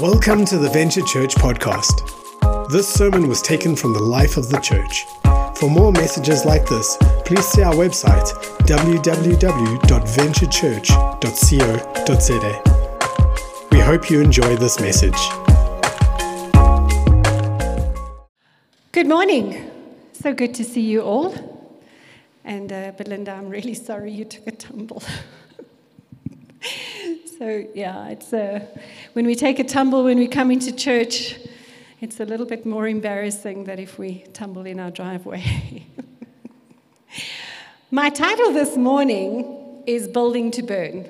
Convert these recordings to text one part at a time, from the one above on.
Welcome to the Venture Church podcast. This sermon was taken from the life of the church. For more messages like this, please see our website www.venturechurch.co.za. We hope you enjoy this message. Good morning. So good to see you all. And uh, Belinda, I'm really sorry you took a tumble. so, yeah, it's uh, when we take a tumble when we come into church, it's a little bit more embarrassing than if we tumble in our driveway. My title this morning is Building to Burn.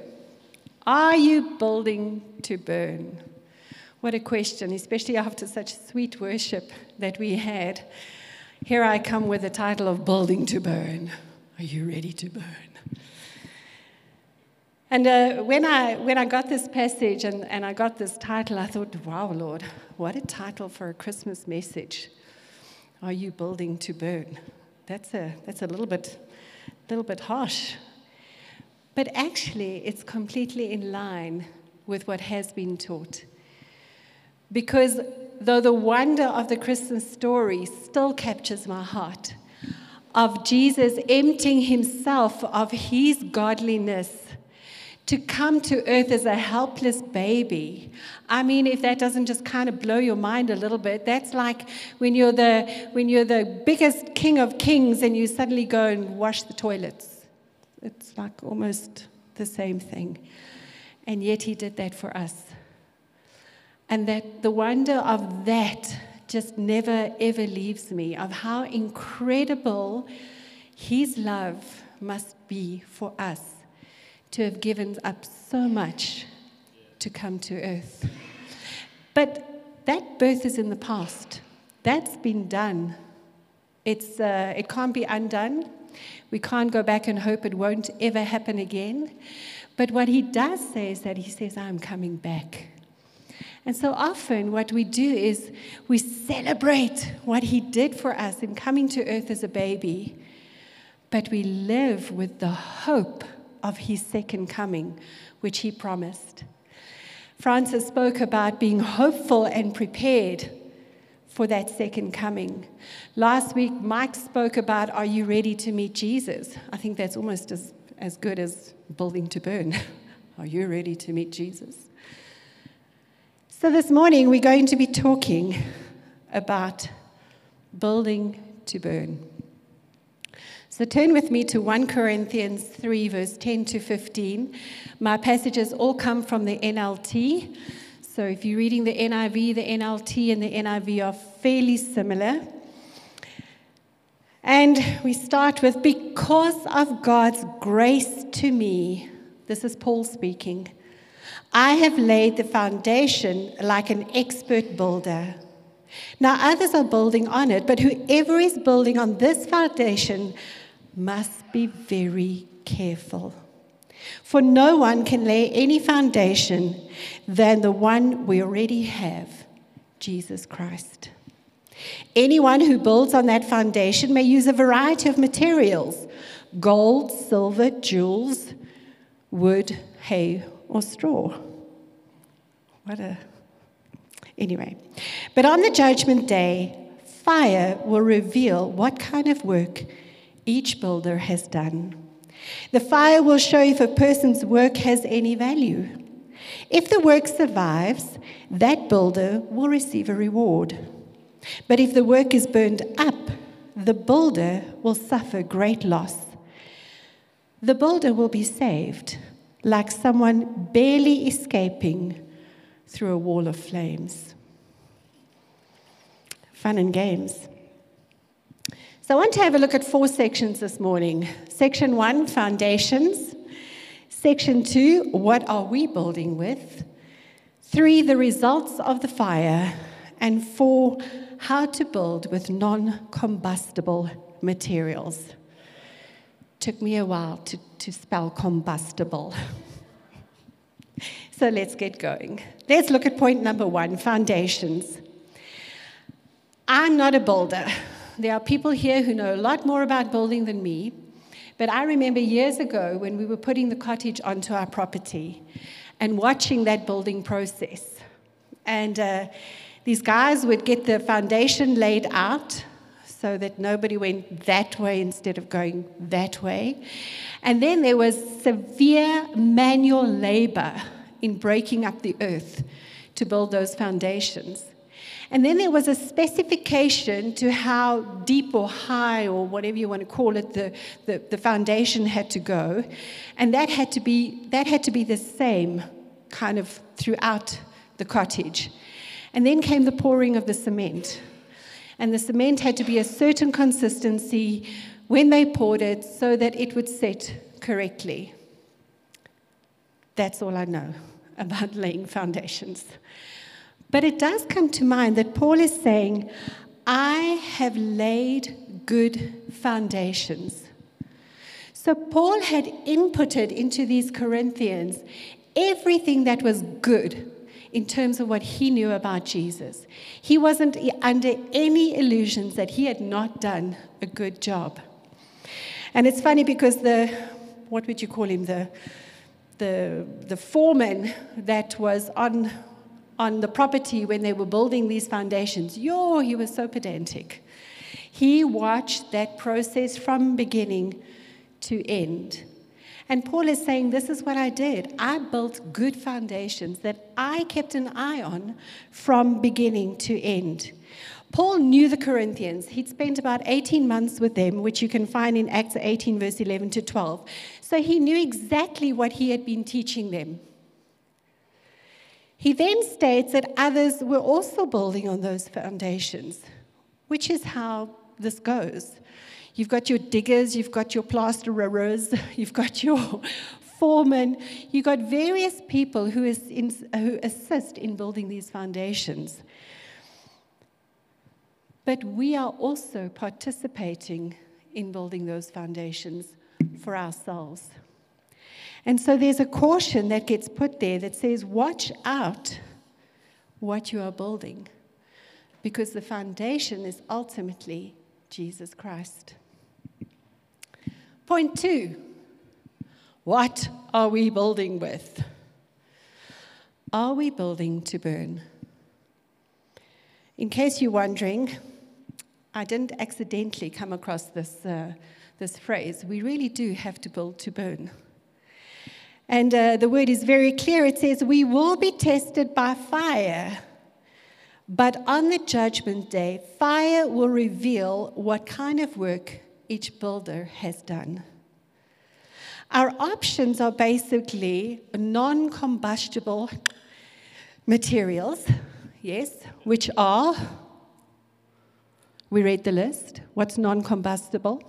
Are you building to burn? What a question, especially after such sweet worship that we had. Here I come with the title of Building to Burn. Are you ready to burn? And uh, when, I, when I got this passage and, and I got this title, I thought, wow, Lord, what a title for a Christmas message. Are you building to burn? That's a, that's a little, bit, little bit harsh. But actually, it's completely in line with what has been taught. Because though the wonder of the Christmas story still captures my heart, of Jesus emptying himself of his godliness to come to earth as a helpless baby. I mean, if that doesn't just kind of blow your mind a little bit, that's like when you're the, when you're the biggest king of kings and you suddenly go and wash the toilets. It's like almost the same thing. And yet he did that for us. And that the wonder of that just never ever leaves me of how incredible his love must be for us to have given up so much to come to earth. But that birth is in the past. That's been done. It's, uh, it can't be undone. We can't go back and hope it won't ever happen again. But what he does say is that he says, I'm coming back. And so often, what we do is we celebrate what he did for us in coming to earth as a baby, but we live with the hope of his second coming, which he promised. Francis spoke about being hopeful and prepared for that second coming. Last week, Mike spoke about Are you ready to meet Jesus? I think that's almost as, as good as building to burn. Are you ready to meet Jesus? So, this morning, we're going to be talking about building to burn. So turn with me to 1 Corinthians 3, verse 10 to 15. My passages all come from the NLT. So if you're reading the NIV, the NLT and the NIV are fairly similar. And we start with Because of God's grace to me, this is Paul speaking, I have laid the foundation like an expert builder. Now others are building on it, but whoever is building on this foundation must be very careful. For no one can lay any foundation than the one we already have Jesus Christ. Anyone who builds on that foundation may use a variety of materials gold, silver, jewels, wood, hay, or straw. What a. Anyway. But on the judgment day, fire will reveal what kind of work each builder has done. The fire will show if a person's work has any value. If the work survives, that builder will receive a reward. But if the work is burned up, the builder will suffer great loss. The builder will be saved, like someone barely escaping through a wall of flames. Fun and games. So I want to have a look at four sections this morning. Section one, foundations. Section two, what are we building with? Three, the results of the fire. And four, how to build with non combustible materials. Took me a while to, to spell combustible. so let's get going. Let's look at point number one foundations. I'm not a builder. There are people here who know a lot more about building than me. But I remember years ago when we were putting the cottage onto our property and watching that building process. And uh, these guys would get the foundation laid out so that nobody went that way instead of going that way. And then there was severe manual labor in breaking up the earth to build those foundations. And then there was a specification to how deep or high or whatever you want to call it the, the, the, foundation had to go. And that had to be that had to be the same kind of throughout the cottage. And then came the pouring of the cement. And the cement had to be a certain consistency when they poured it so that it would set correctly. That's all I know about laying foundations. But it does come to mind that Paul is saying, I have laid good foundations. So Paul had inputted into these Corinthians everything that was good in terms of what he knew about Jesus. He wasn't under any illusions that he had not done a good job. And it's funny because the, what would you call him, the, the, the foreman that was on, on the property when they were building these foundations, yo, he was so pedantic. He watched that process from beginning to end. And Paul is saying, This is what I did. I built good foundations that I kept an eye on from beginning to end. Paul knew the Corinthians. He'd spent about 18 months with them, which you can find in Acts 18, verse 11 to 12. So he knew exactly what he had been teaching them. He then states that others were also building on those foundations, which is how this goes. You've got your diggers, you've got your plasterers, you've got your foremen, you've got various people who, in, who assist in building these foundations. But we are also participating in building those foundations for ourselves. And so there's a caution that gets put there that says, watch out what you are building, because the foundation is ultimately Jesus Christ. Point two what are we building with? Are we building to burn? In case you're wondering, I didn't accidentally come across this, uh, this phrase. We really do have to build to burn. And uh, the word is very clear. It says, We will be tested by fire. But on the judgment day, fire will reveal what kind of work each builder has done. Our options are basically non combustible materials, yes, which are, we read the list. What's non combustible?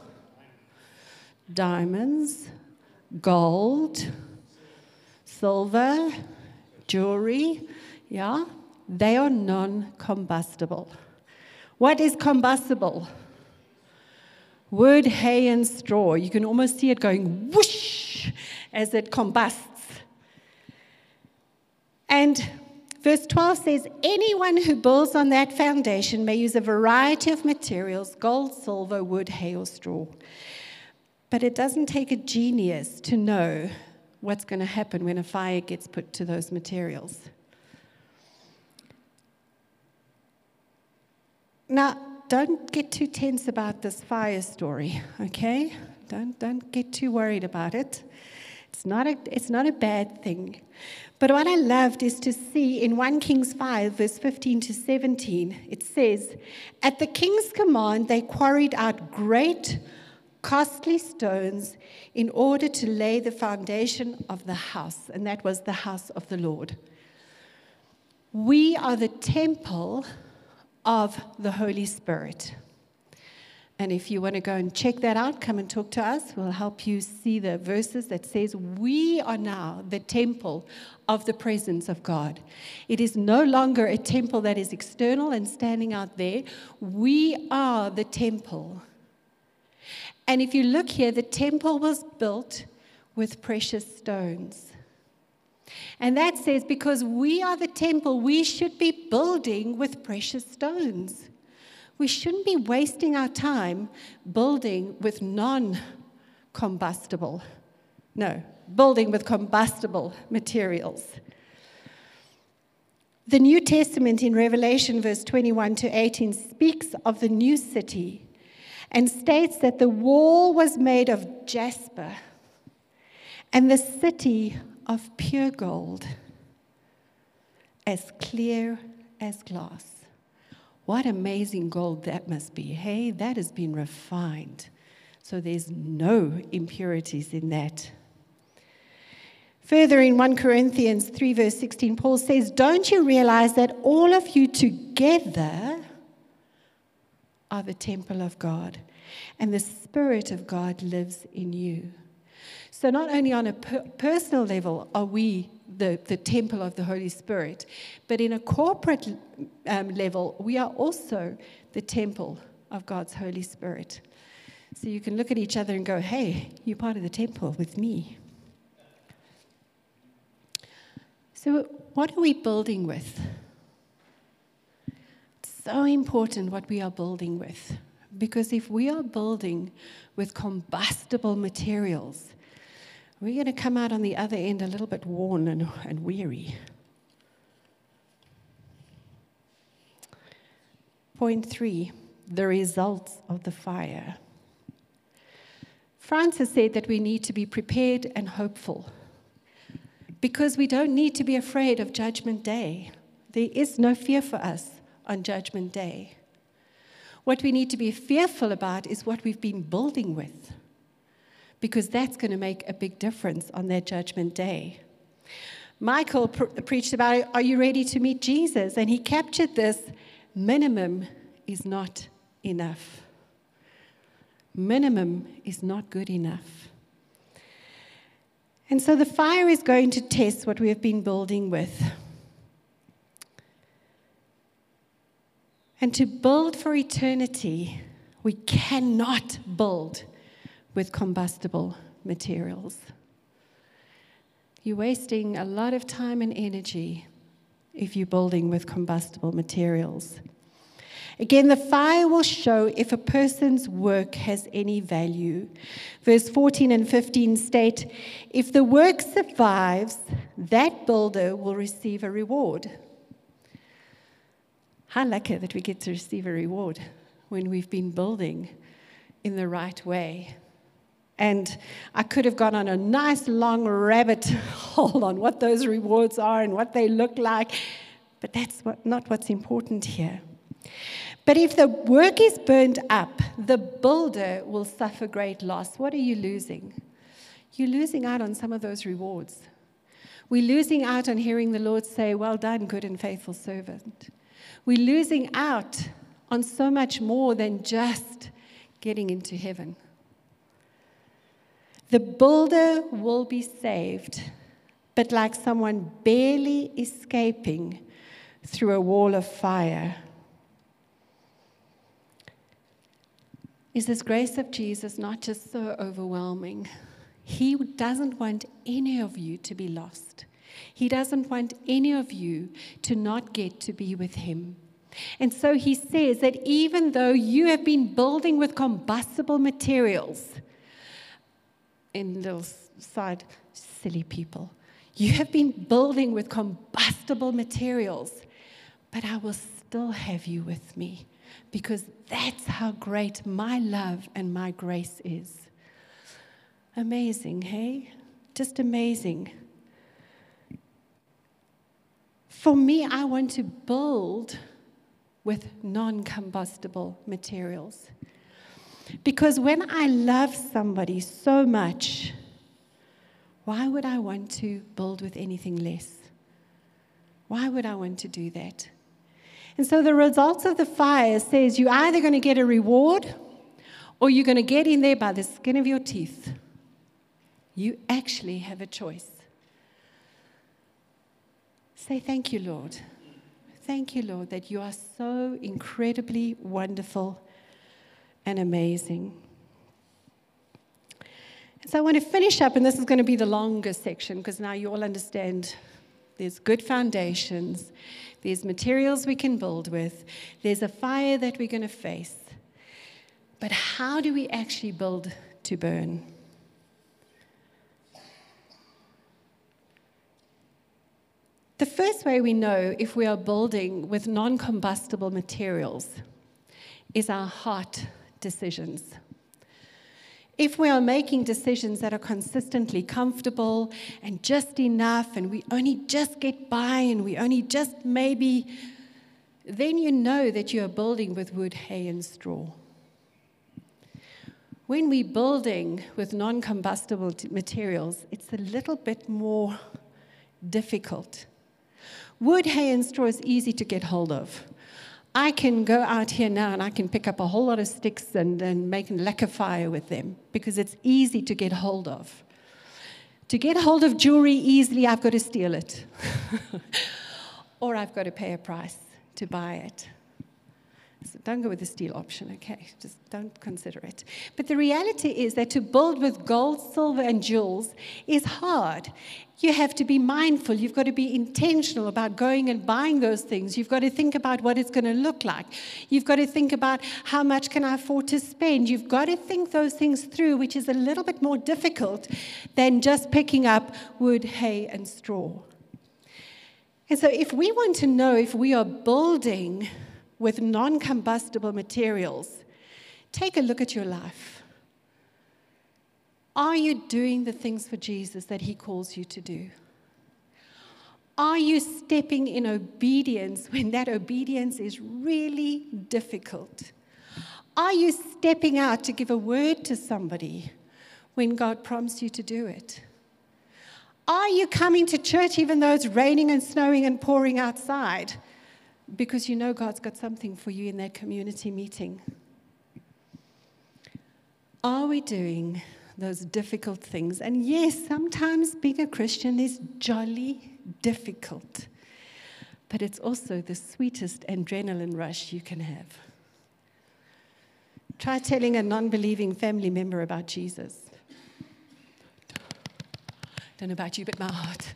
Diamonds, gold, silver, jewelry, yeah, they are non combustible. What is combustible? Wood, hay, and straw. You can almost see it going whoosh as it combusts. And verse 12 says, Anyone who builds on that foundation may use a variety of materials gold, silver, wood, hay, or straw. But it doesn't take a genius to know what's going to happen when a fire gets put to those materials. Now, don't get too tense about this fire story, okay? Don't, don't get too worried about it. It's not, a, it's not a bad thing. But what I loved is to see in 1 Kings 5, verse 15 to 17, it says, At the king's command, they quarried out great, costly stones in order to lay the foundation of the house, and that was the house of the Lord. We are the temple of the Holy Spirit. And if you want to go and check that out, come and talk to us. We'll help you see the verses that says we are now the temple of the presence of God. It is no longer a temple that is external and standing out there. We are the temple. And if you look here, the temple was built with precious stones. And that says, because we are the temple, we should be building with precious stones. We shouldn't be wasting our time building with non combustible, no, building with combustible materials. The New Testament in Revelation, verse 21 to 18, speaks of the new city and states that the wall was made of jasper and the city of pure gold, as clear as glass. What amazing gold that must be. Hey, that has been refined. So there's no impurities in that. Further in 1 Corinthians 3, verse 16, Paul says, Don't you realize that all of you together are the temple of God, and the Spirit of God lives in you? So, not only on a per- personal level are we the, the temple of the Holy Spirit, but in a corporate um, level, we are also the temple of God's Holy Spirit. So you can look at each other and go, hey, you're part of the temple with me. So, what are we building with? So important what we are building with. Because if we are building with combustible materials, we're going to come out on the other end a little bit worn and, and weary. Point three the results of the fire. Francis said that we need to be prepared and hopeful because we don't need to be afraid of Judgment Day. There is no fear for us on Judgment Day. What we need to be fearful about is what we've been building with, because that's going to make a big difference on that Judgment Day. Michael preached about, Are you ready to meet Jesus? And he captured this minimum is not enough. Minimum is not good enough. And so the fire is going to test what we have been building with. And to build for eternity, we cannot build with combustible materials. You're wasting a lot of time and energy if you're building with combustible materials. Again, the fire will show if a person's work has any value. Verse 14 and 15 state if the work survives, that builder will receive a reward. How lucky that we get to receive a reward when we've been building in the right way. And I could have gone on a nice long rabbit hole on what those rewards are and what they look like, but that's what, not what's important here. But if the work is burned up, the builder will suffer great loss. What are you losing? You're losing out on some of those rewards. We're losing out on hearing the Lord say, Well done, good and faithful servant. We're losing out on so much more than just getting into heaven. The builder will be saved, but like someone barely escaping through a wall of fire is this grace of Jesus not just so overwhelming? He doesn't want any of you to be lost. He doesn't want any of you to not get to be with Him. And so He says that even though you have been building with combustible materials, in little side, silly people, you have been building with combustible materials, but I will still have you with me because that's how great my love and my grace is. Amazing, hey? Just amazing. For me, I want to build with non combustible materials. Because when I love somebody so much, why would I want to build with anything less? Why would I want to do that? And so the results of the fire says you're either going to get a reward or you're going to get in there by the skin of your teeth. You actually have a choice. Say, Thank you, Lord. Thank you, Lord, that you are so incredibly wonderful and amazing. so I want to finish up, and this is going to be the longest section because now you all understand there's good foundations. There's materials we can build with. There's a fire that we're going to face. But how do we actually build to burn? The first way we know if we are building with non combustible materials is our heart decisions. If we are making decisions that are consistently comfortable and just enough, and we only just get by and we only just maybe, then you know that you are building with wood, hay, and straw. When we're building with non combustible materials, it's a little bit more difficult. Wood, hay, and straw is easy to get hold of. I can go out here now and I can pick up a whole lot of sticks and, and make a lacquer fire with them because it's easy to get hold of. To get hold of jewelry easily, I've got to steal it. or I've got to pay a price to buy it. Don't go with the steel option, okay? Just don't consider it. But the reality is that to build with gold, silver, and jewels is hard. You have to be mindful. You've got to be intentional about going and buying those things. You've got to think about what it's going to look like. You've got to think about how much can I afford to spend. You've got to think those things through, which is a little bit more difficult than just picking up wood, hay, and straw. And so, if we want to know if we are building with non combustible materials, take a look at your life. Are you doing the things for Jesus that He calls you to do? Are you stepping in obedience when that obedience is really difficult? Are you stepping out to give a word to somebody when God prompts you to do it? Are you coming to church even though it's raining and snowing and pouring outside? Because you know God's got something for you in that community meeting. Are we doing those difficult things? And yes, sometimes being a Christian is jolly difficult, but it's also the sweetest adrenaline rush you can have. Try telling a non believing family member about Jesus. Don't know about you, but my heart.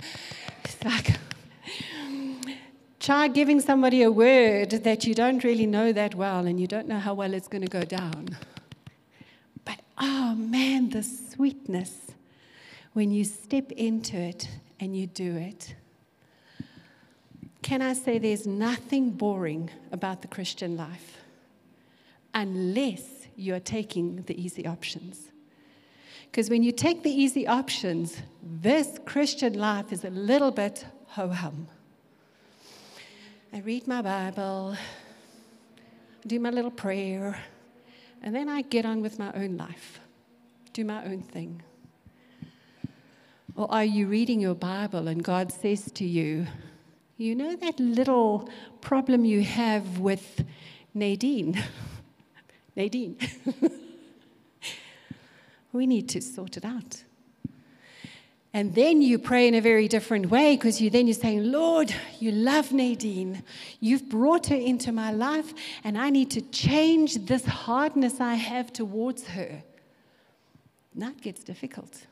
It's like, Try giving somebody a word that you don't really know that well and you don't know how well it's going to go down. But oh man, the sweetness when you step into it and you do it. Can I say there's nothing boring about the Christian life unless you're taking the easy options? Because when you take the easy options, this Christian life is a little bit ho hum. I read my Bible, do my little prayer, and then I get on with my own life, do my own thing. Or are you reading your Bible and God says to you, You know that little problem you have with Nadine? Nadine. we need to sort it out. And then you pray in a very different way because you then you're saying, Lord, you love Nadine. You've brought her into my life, and I need to change this hardness I have towards her. That gets difficult.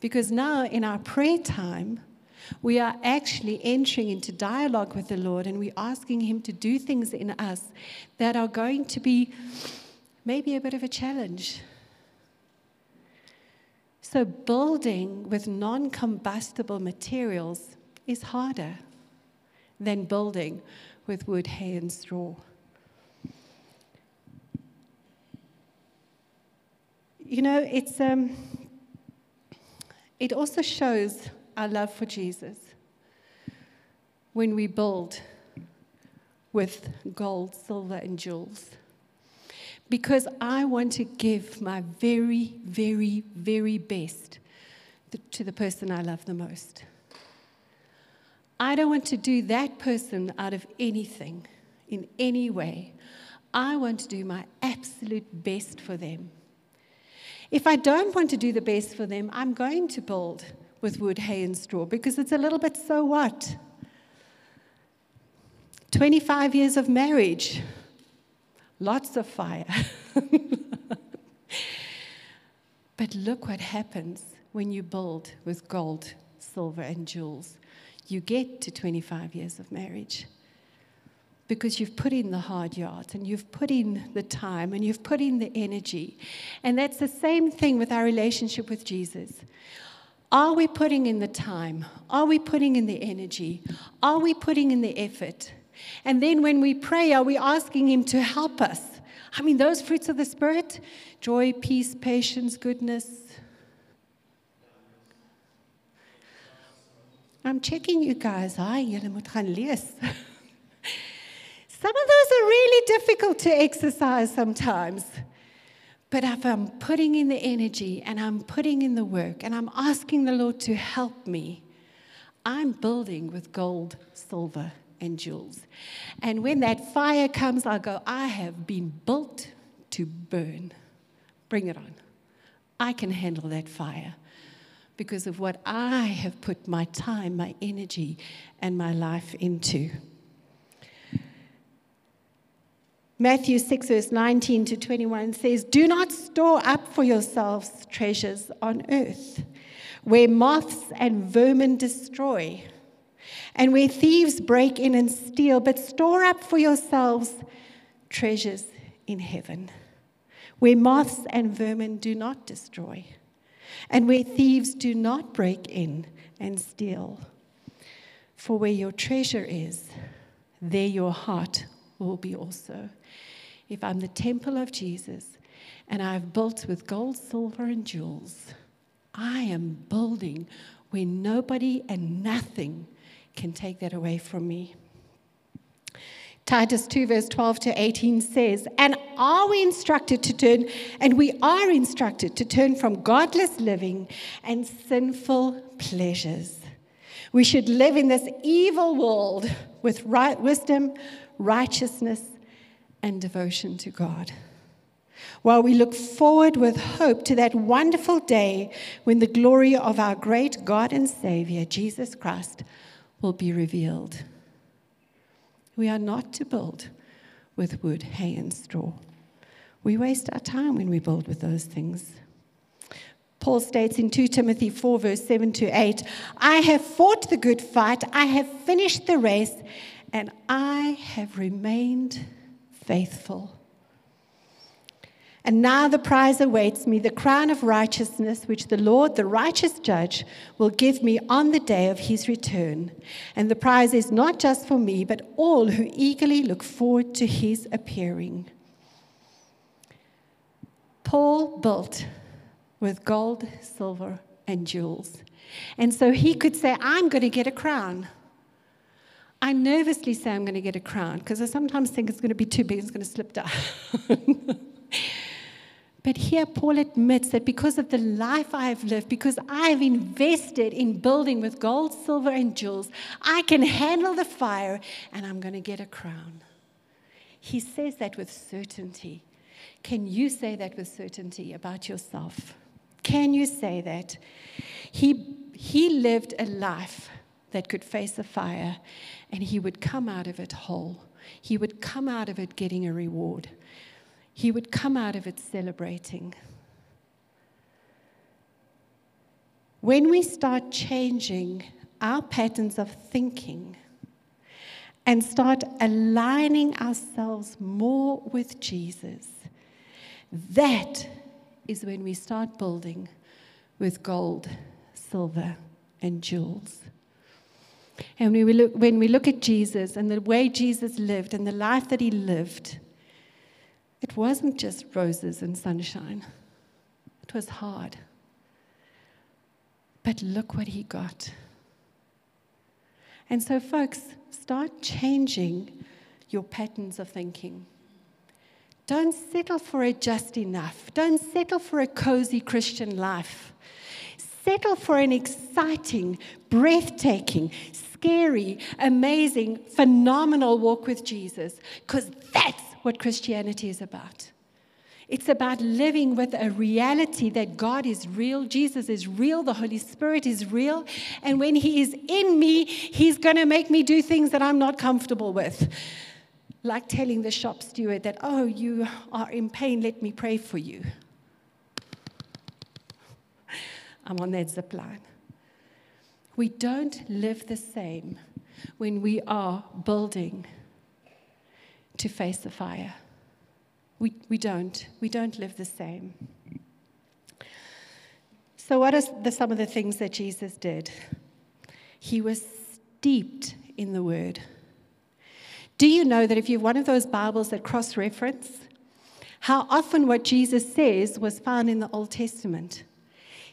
Because now in our prayer time, we are actually entering into dialogue with the Lord and we're asking Him to do things in us that are going to be maybe a bit of a challenge so, building with non combustible materials is harder than building with wood, hay, and straw. You know, it's, um, it also shows our love for Jesus when we build with gold, silver, and jewels because I want to give my very, very, very best to the person I love the most. I don't want to do that person out of anything, in any way. I want to do my absolute best for them. If I don't want to do the best for them, I'm going to build with wood, hay, and straw because it's a little bit so what? 25 years of marriage lots of fire. but look what happens when you build with gold, silver, and jewels. You get to 25 years of marriage because you've put in the hard yards and you've put in the time and you've put in the energy. And that's the same thing with our relationship with Jesus. Are we putting in the time? Are we putting in the energy? Are we putting in the effort? And then when we pray, are we asking Him to help us? I mean, those fruits of the Spirit joy, peace, patience, goodness. I'm checking you guys. Hi, julle moet gaan lees. Some of those are really difficult to exercise sometimes. But if I'm putting in the energy and I'm putting in the work and I'm asking the Lord to help me, I'm building with gold, silver, and jewels. And when that fire comes, I'll go, I have been built to burn. Bring it on. I can handle that fire because of what I have put my time, my energy, and my life into. Matthew 6, verse 19 to 21 says, Do not store up for yourselves treasures on earth, where moths and vermin destroy, and where thieves break in and steal, but store up for yourselves treasures in heaven, where moths and vermin do not destroy, and where thieves do not break in and steal. For where your treasure is, there your heart will be also if I'm the temple of Jesus and I've built with gold, silver, and jewels, I am building where nobody and nothing can take that away from me. Titus 2, verse 12 to 18 says, And are we instructed to turn, and we are instructed to turn from godless living and sinful pleasures. We should live in this evil world with right, wisdom, righteousness, and devotion to God. While we look forward with hope to that wonderful day when the glory of our great God and Savior, Jesus Christ, will be revealed. We are not to build with wood, hay, and straw. We waste our time when we build with those things. Paul states in 2 Timothy 4, verse 7 to 8 I have fought the good fight, I have finished the race, and I have remained faithful. And now the prize awaits me, the crown of righteousness, which the Lord, the righteous judge, will give me on the day of his return. And the prize is not just for me, but all who eagerly look forward to his appearing. Paul built with gold, silver, and jewels. And so he could say, I'm going to get a crown. I nervously say I'm going to get a crown because I sometimes think it's going to be too big, it's going to slip down. but here Paul admits that because of the life I have lived, because I have invested in building with gold, silver, and jewels, I can handle the fire and I'm going to get a crown. He says that with certainty. Can you say that with certainty about yourself? Can you say that? He, he lived a life that could face a fire and he would come out of it whole. He would come out of it getting a reward. He would come out of it celebrating. When we start changing our patterns of thinking and start aligning ourselves more with Jesus, that is when we start building with gold, silver, and jewels. And when we, look, when we look at Jesus and the way Jesus lived and the life that he lived, it wasn't just roses and sunshine, it was hard. But look what he got. And so, folks, start changing your patterns of thinking. Don't settle for a just enough. Don't settle for a cozy Christian life. Settle for an exciting, breathtaking, scary, amazing, phenomenal walk with Jesus, because that's what Christianity is about. It's about living with a reality that God is real, Jesus is real, the Holy Spirit is real, and when He is in me, He's going to make me do things that I'm not comfortable with. Like telling the shop steward that, oh, you are in pain, let me pray for you. I'm on that zip line. We don't live the same when we are building to face the fire. We, we don't. We don't live the same. So, what are some of the things that Jesus did? He was steeped in the word. Do you know that if you're one of those Bibles that cross reference, how often what Jesus says was found in the Old Testament?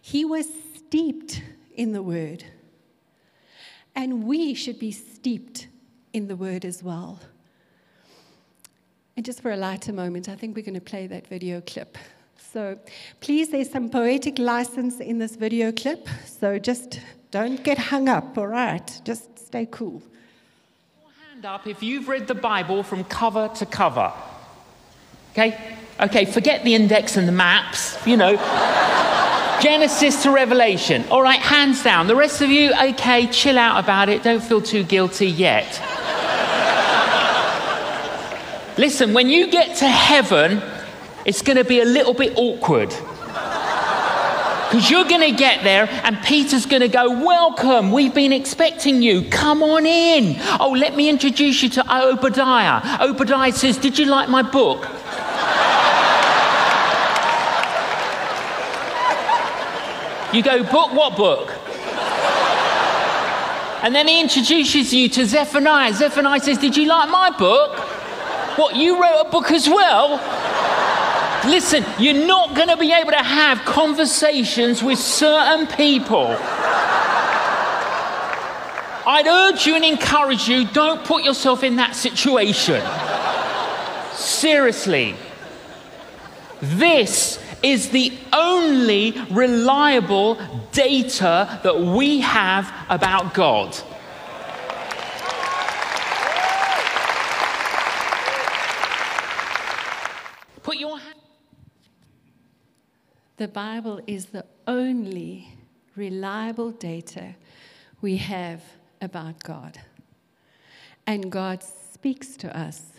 He was steeped in the word. And we should be steeped in the word as well. And just for a lighter moment, I think we're going to play that video clip. So please, there's some poetic license in this video clip. So just don't get hung up, all right? Just stay cool. Hand up if you've read the Bible from cover to cover. Okay? Okay, forget the index and the maps, you know. Genesis to Revelation. All right, hands down. The rest of you, okay, chill out about it. Don't feel too guilty yet. Listen, when you get to heaven, it's going to be a little bit awkward. Because you're going to get there and Peter's going to go, Welcome, we've been expecting you. Come on in. Oh, let me introduce you to Obadiah. Obadiah says, Did you like my book? You go, Book? What book? And then he introduces you to Zephaniah. Zephaniah says, Did you like my book? What, you wrote a book as well? Listen, you're not going to be able to have conversations with certain people. I'd urge you and encourage you don't put yourself in that situation. Seriously. This is the only reliable data that we have about God. Put your hand. The Bible is the only reliable data we have about God. And God speaks to us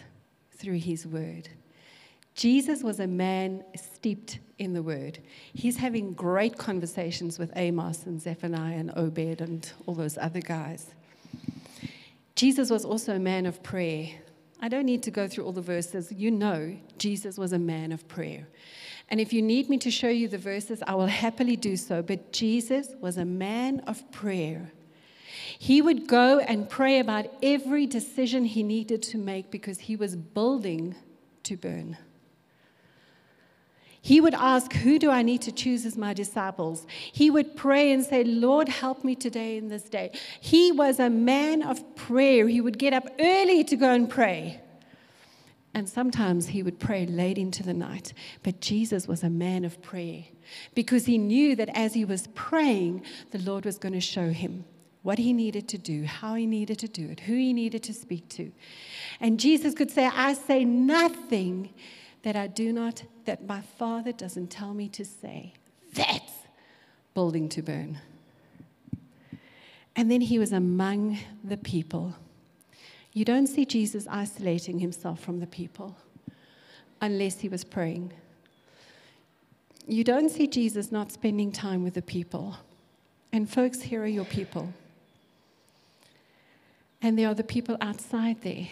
through His Word. Jesus was a man steeped in the Word. He's having great conversations with Amos and Zephaniah and Obed and all those other guys. Jesus was also a man of prayer. I don't need to go through all the verses. You know, Jesus was a man of prayer. And if you need me to show you the verses, I will happily do so. But Jesus was a man of prayer. He would go and pray about every decision he needed to make because he was building to burn. He would ask, Who do I need to choose as my disciples? He would pray and say, Lord, help me today in this day. He was a man of prayer. He would get up early to go and pray. And sometimes he would pray late into the night. But Jesus was a man of prayer because he knew that as he was praying, the Lord was going to show him what he needed to do, how he needed to do it, who he needed to speak to. And Jesus could say, I say nothing that I do not, that my Father doesn't tell me to say. That's building to burn. And then he was among the people. You don't see Jesus isolating himself from the people unless he was praying. You don't see Jesus not spending time with the people. And, folks, here are your people. And there are the people outside there.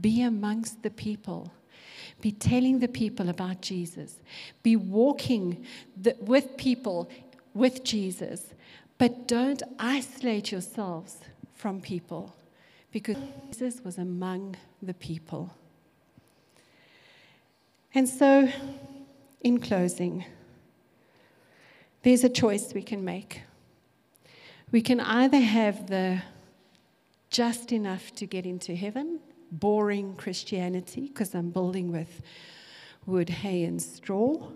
Be amongst the people. Be telling the people about Jesus. Be walking the, with people with Jesus. But don't isolate yourselves from people because Jesus was among the people. And so, in closing, there's a choice we can make. We can either have the just enough to get into heaven, boring Christianity, because I'm building with wood, hay, and straw,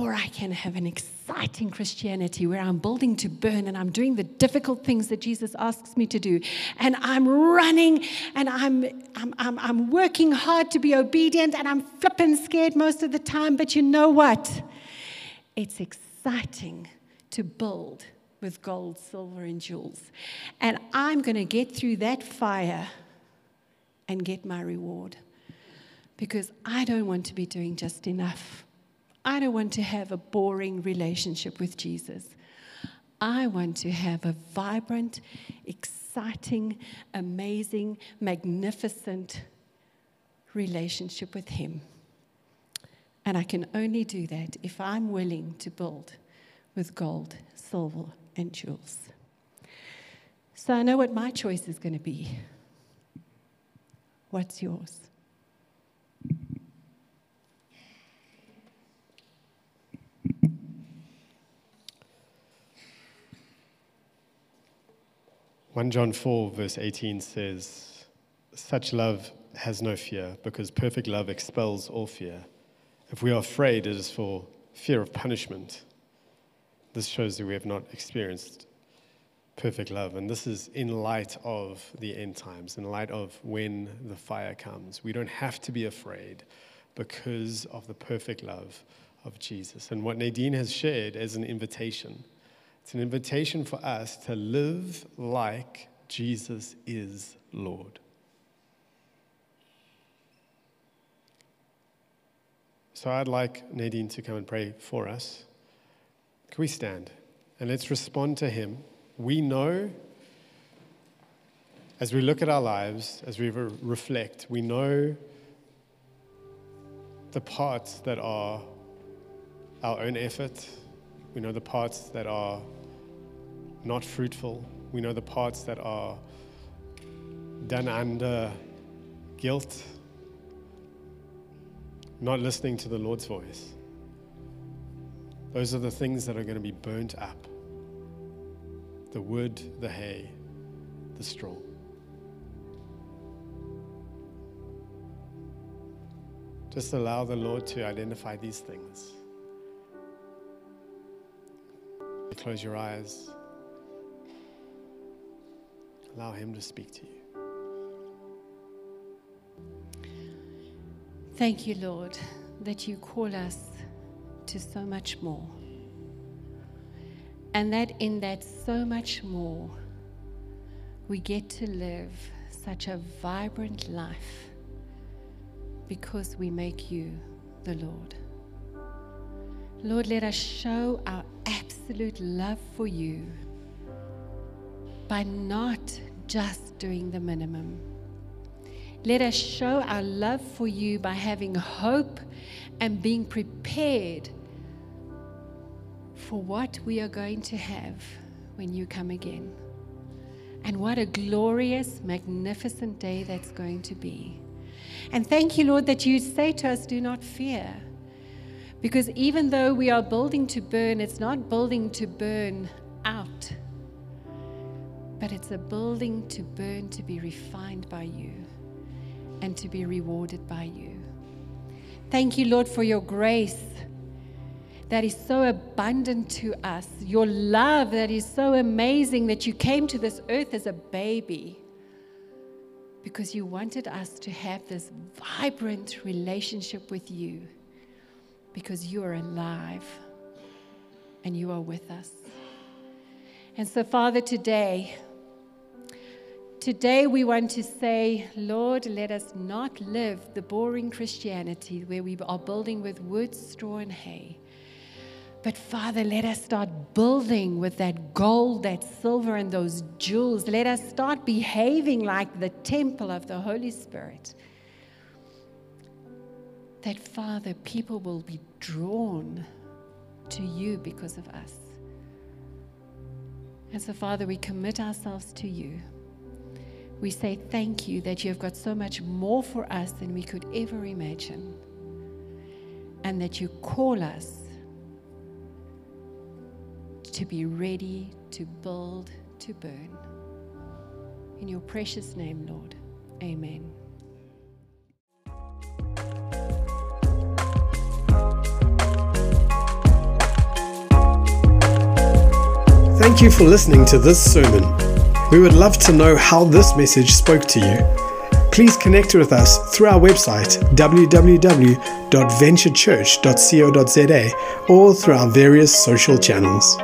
or I can have an exciting Christianity where I'm building to burn and I'm doing the difficult things that Jesus asks me to do. And I'm running and I'm, I'm, I'm, I'm working hard to be obedient and I'm flipping scared most of the time. But you know what? It's exciting to build with gold, silver, and jewels. And I'm going to get through that fire and get my reward because I don't want to be doing just enough. I don't want to have a boring relationship with Jesus. I want to have a vibrant, exciting, amazing, magnificent relationship with Him. And I can only do that if I'm willing to build with gold, silver, and jewels. So I know what my choice is going to be. What's yours? 1 John 4, verse 18 says, Such love has no fear, because perfect love expels all fear. If we are afraid, it is for fear of punishment. This shows that we have not experienced perfect love. And this is in light of the end times, in light of when the fire comes. We don't have to be afraid because of the perfect love of Jesus. And what Nadine has shared as an invitation it's an invitation for us to live like Jesus is Lord. So I'd like Nadine to come and pray for us. Can we stand? And let's respond to him. We know, as we look at our lives, as we re- reflect, we know the parts that are our own effort, we know the parts that are not fruitful. We know the parts that are done under guilt, not listening to the Lord's voice. Those are the things that are going to be burnt up the wood, the hay, the straw. Just allow the Lord to identify these things. Close your eyes. Allow Him to speak to you. Thank you, Lord, that you call us to so much more. And that in that so much more, we get to live such a vibrant life because we make you the Lord. Lord, let us show our absolute love for you by not just doing the minimum. Let us show our love for you by having hope and being prepared for what we are going to have when you come again. And what a glorious, magnificent day that's going to be. And thank you, Lord, that you say to us, Do not fear. Because even though we are building to burn, it's not building to burn out, but it's a building to burn to be refined by you and to be rewarded by you. Thank you, Lord, for your grace that is so abundant to us, your love that is so amazing that you came to this earth as a baby because you wanted us to have this vibrant relationship with you because you are alive and you are with us. And so, Father, today, today we want to say, Lord, let us not live the boring Christianity where we are building with wood, straw, and hay. But Father, let us start building with that gold, that silver, and those jewels. Let us start behaving like the temple of the Holy Spirit that, Father, people will be drawn to you because of us. And so, Father, we commit ourselves to you. We say thank you that you have got so much more for us than we could ever imagine. And that you call us to be ready to build, to burn. In your precious name, Lord. Amen. Thank you for listening to this sermon. We would love to know how this message spoke to you. Please connect with us through our website www.venturechurch.co.za or through our various social channels.